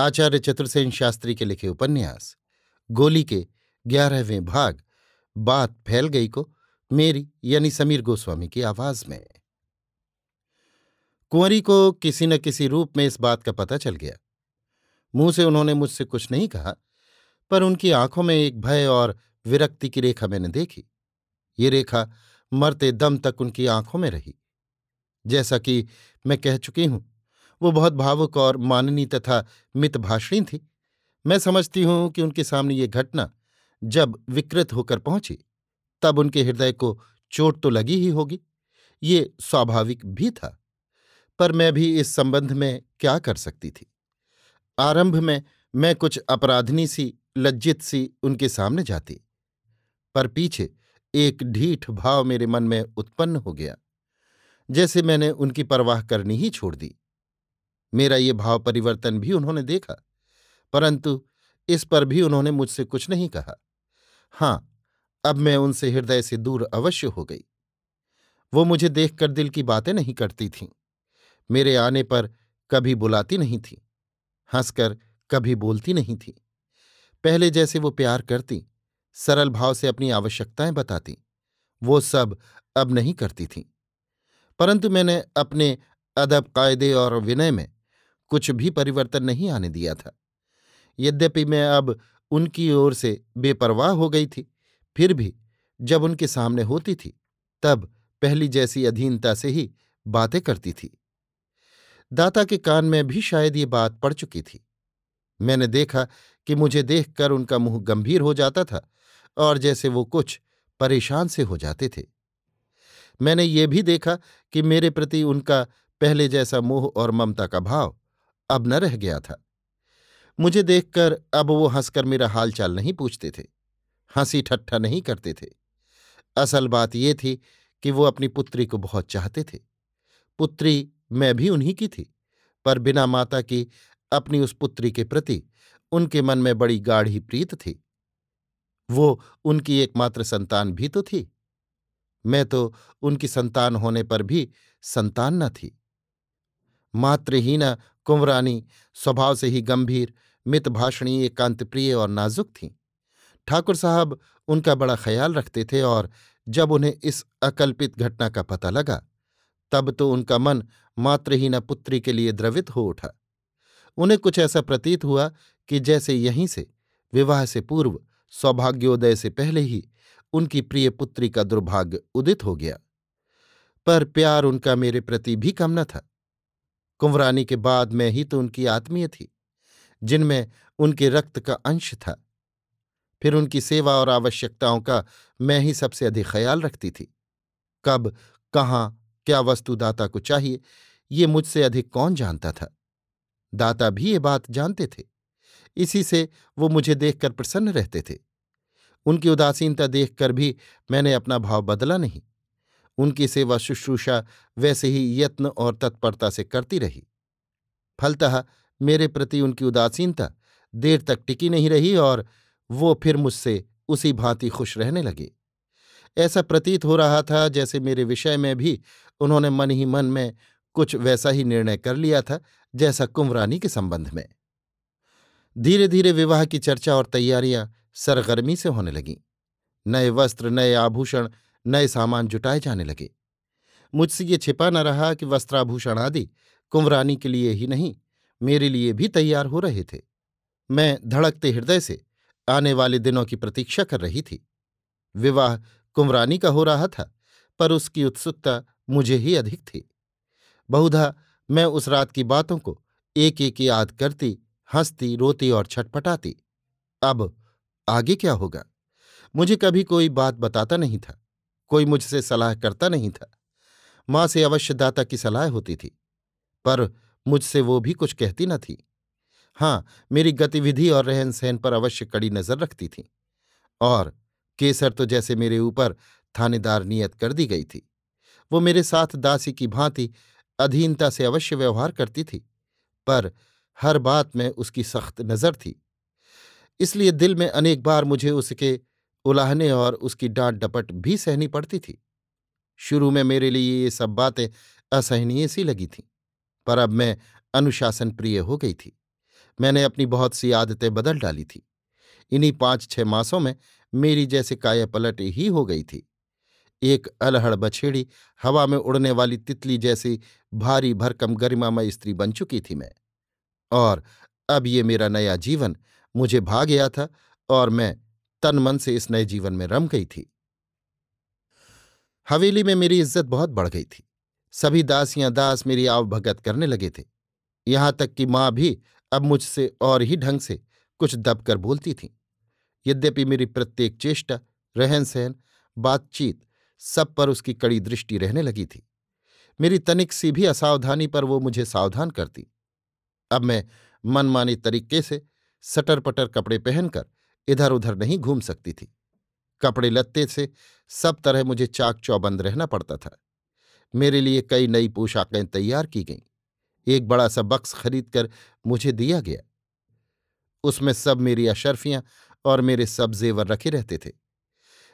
आचार्य चतुर्सेन शास्त्री के लिखे उपन्यास, गोली के ग्यारहवें भाग, बात फैल गई को मेरी यानी समीर गोस्वामी की आवाज़ में। कुंवरी को किसी न किसी रूप में इस बात का पता चल गया। मुँह से उन्होंने मुझसे कुछ नहीं कहा, पर उनकी आँखों में एक भय और विरक्ति की रेखा मैंने देखी। ये रेखा मरते दम तक उनकी आँखों में रही, जैसा कि मैं कह चुकी हूँ वो बहुत भावुक और माननी तथा मितभाषणी थी। मैं समझती हूँ कि उनके सामने ये घटना जब विकृत होकर पहुँची, तब उनके हृदय को चोट तो लगी ही होगी, ये स्वाभाविक भी था। पर मैं भी इस संबंध में क्या कर सकती थी? आरंभ में मैं कुछ अपराधनी सी, लज्जित सी उनके सामने जाती, पर पीछे एक ढीठ भाव मेरे मन में उत्पन्न हो गया, जैसे मैंने उनकी परवाह करनी ही छोड़ दी। मेरा ये भाव परिवर्तन भी उन्होंने देखा। परंतु इस पर भी उन्होंने मुझसे कुछ नहीं कहा। हाँ, अब मैं उनसे हृदय से दूर अवश्य हो गई। वो मुझे देखकर दिल की बातें नहीं करती थीं। मेरे आने पर कभी बुलाती नहीं थी, हंसकर कभी बोलती नहीं थी। पहले जैसे वो प्यार करती, सरल भाव से अपनी आवश्यकताएँ बताती, वो सब अब नहीं करती थीं। परंतु मैंने अपने अदब कायदे और विनय में कुछ भी परिवर्तन नहीं आने दिया था। यद्यपि मैं अब उनकी ओर से बेपरवाह हो गई थी, फिर भी जब उनके सामने होती थी, तब पहली जैसी अधीनता से ही बातें करती थी। दाता के कान में भी शायद ये बात पड़ चुकी थी। मैंने देखा कि मुझे देखकर उनका मुँह गंभीर हो जाता था और जैसे वो कुछ परेशान से हो जाते थे। मैंने ये भी देखा कि मेरे प्रति उनका पहले जैसा मोह और ममता का भाव अब न रह गया था। मुझे देखकर अब वो हंसकर मेरा हालचाल नहीं पूछते थे। हँसी ठट्ठा नहीं करते थे। असल बात ये थी कि वो अपनी पुत्री को बहुत चाहते थे। पुत्री मैं भी उन्हीं की थी, पर बिना माता की अपनी उस पुत्री के प्रति उनके मन में बड़ी गाढ़ी प्रीत थी। वो उनकी एकमात्र संतान भी तो थी। मैं तो उनकी संतान होने पर भी संतान न थी। मातृहीना कुंवरानी स्वभाव से ही गंभीर मितभाषणी एकांतप्रिय और नाजुक थीं। ठाकुर साहब उनका बड़ा ख्याल रखते थे और जब उन्हें इस अकल्पित घटना का पता लगा, तब तो उनका मन मातृहीना पुत्री के लिए द्रवित हो उठा। उन्हें कुछ ऐसा प्रतीत हुआ कि जैसे यहीं से, विवाह से पूर्व, सौभाग्योदय से पहले ही उनकी प्रिय पुत्री का दुर्भाग्य उदित हो गया। पर प्यार उनका मेरे प्रति भी कम न था। कुंवरानी के बाद में ही तो उनकी आत्मीय थी, जिनमें उनके रक्त का अंश था। फिर उनकी सेवा और आवश्यकताओं का मैं ही सबसे अधिक ख्याल रखती थी। कब, कहाँ, क्या वस्तु दाता को चाहिए, ये मुझसे अधिक कौन जानता था? दाता भी ये बात जानते थे। इसी से वो मुझे देखकर प्रसन्न रहते थे। उनकी उदासीनता देखकर भी मैंने अपना भाव बदला नहीं। उनकी सेवा शुश्रूषा वैसे ही यत्न और तत्परता से करती रही। फलतः मेरे प्रति उनकी उदासीनता देर तक टिकी नहीं रही और वो फिर मुझसे उसी भांति खुश रहने लगे। ऐसा प्रतीत हो रहा था जैसे मेरे विषय में भी उन्होंने मन ही मन में कुछ वैसा ही निर्णय कर लिया था जैसा कुंवरानी के संबंध में। धीरे धीरे विवाह की चर्चा और तैयारियाँ सरगर्मी से होने लगीं। नए वस्त्र, नए आभूषण नए सामान जुटाए जाने लगे। मुझसे ये छिपा न रहा कि वस्त्राभूषण आदि कुंवरानी के लिए ही नहीं, मेरे लिए भी तैयार हो रहे थे। मैं धड़कते हृदय से आने वाले दिनों की प्रतीक्षा कर रही थी। विवाह कुंवरानी का हो रहा था, पर उसकी उत्सुकता मुझे ही अधिक थी। बहुधा मैं उस रात की बातों को एक एक याद करती, हंसती, रोती और छटपटाती। अब आगे क्या होगा? मुझे कभी कोई बात बताता नहीं था। कोई मुझसे सलाह करता नहीं था। माँ से अवश्य दाता की सलाह होती थी, पर मुझसे वो भी कुछ कहती न थी। हाँ मेरी गतिविधि और रहन सहन पर अवश्य कड़ी नज़र रखती थी, और केसर तो जैसे मेरे ऊपर थानेदार नियत कर दी गई थी। वो मेरे साथ दासी की भांति अधीनता से अवश्य व्यवहार करती थी, पर हर बात में उसकी सख्त नज़र थी। इसलिए दिल में अनेक बार मुझे उसके उलाहने और उसकी डांट डपट भी सहनी पड़ती थी। शुरू में मेरे लिए ये सब बातें असहनीय सी लगी थीं, पर अब मैं अनुशासन प्रिय हो गई थी। मैंने अपनी बहुत सी आदतें बदल डाली थी। इन्हीं पाँच छह मासों में मेरी जैसे काया पलट ही हो गई थी। एक अलहड़ बछेड़ी हवा में उड़ने वाली तितली जैसी भारी भरकम गरिमामय स्त्री बन चुकी थी मैं। और अब ये मेरा नया जीवन मुझे भा गया था और मैं तन मन से इस नए जीवन में रम गई थी। हवेली में मेरी इज़्ज़त बहुत बढ़ गई थी। सभी दासियाँ दास मेरी आवभगत करने लगे थे। यहाँ तक कि माँ भी अब मुझसे और ही ढंग से कुछ दबकर बोलती थीं। यद्यपि मेरी प्रत्येक चेष्टा रहन सहन बातचीत सब पर उसकी कड़ी दृष्टि रहने लगी थी। मेरी तनिक सी भी असावधानी पर वो मुझे सावधान करती। अब मैं मनमानी तरीके से सटर पटर कपड़े पहनकर इधर उधर नहीं घूम सकती थी। कपड़े लत्ते से सब तरह मुझे चाक चौबंद रहना पड़ता था। मेरे लिए कई नई पोशाकें तैयार की गईं। एक बड़ा सा बक्स खरीदकर मुझे दिया गया। उसमें सब मेरी अशर्फियाँ और मेरे सब जेवर रखे रहते थे।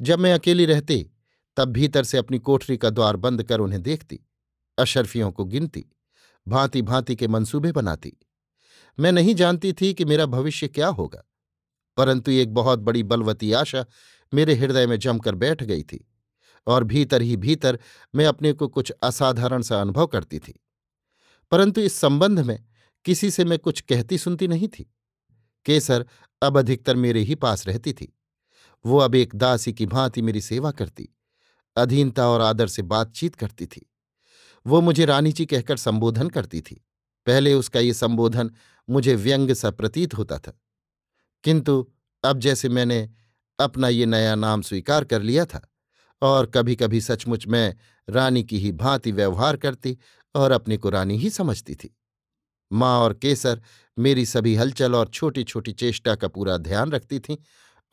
जब मैं अकेली रहती, तब भीतर से अपनी कोठरी का द्वार बंद कर उन्हें देखती। अशर्फियों को गिनती भांति भांति के मंसूबे बनाती। मैं नहीं जानती थी कि मेरा भविष्य क्या होगा। परंतु एक बहुत बड़ी बलवती आशा मेरे हृदय में जमकर बैठ गई थी और भीतर ही भीतर मैं अपने को कुछ असाधारण सा अनुभव करती थी। परंतु इस संबंध में किसी से मैं कुछ कहती सुनती नहीं थी। केसर अब अधिकतर मेरे ही पास रहती थी। वो अब एक दासी की भांति मेरी सेवा करती, अधीनता और आदर से बातचीत करती थी। वो मुझे रानी जी कहकर संबोधन करती थी। पहले उसका ये संबोधन मुझे व्यंग सा प्रतीत होता था। किंतु अब जैसे मैंने अपना ये नया नाम स्वीकार कर लिया था और कभी कभी सचमुच मैं रानी की ही भांति व्यवहार करती और अपने को रानी ही समझती थी। माँ और केसर मेरी सभी हलचल और छोटी छोटी चेष्टा का पूरा ध्यान रखती थीं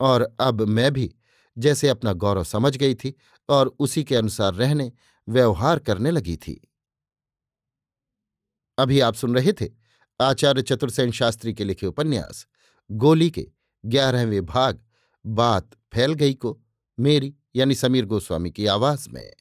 और अब मैं भी जैसे अपना गौरव समझ गई थी और उसी के अनुसार रहने, व्यवहार करने लगी थी। अभी आप सुन रहे थे आचार्य चतुर्सेन शास्त्री के लिखे उपन्यास। गोली के ग्यारहवें भाग, बात फैल गई को, मेरी यानी समीर गोस्वामी की आवाज़ में।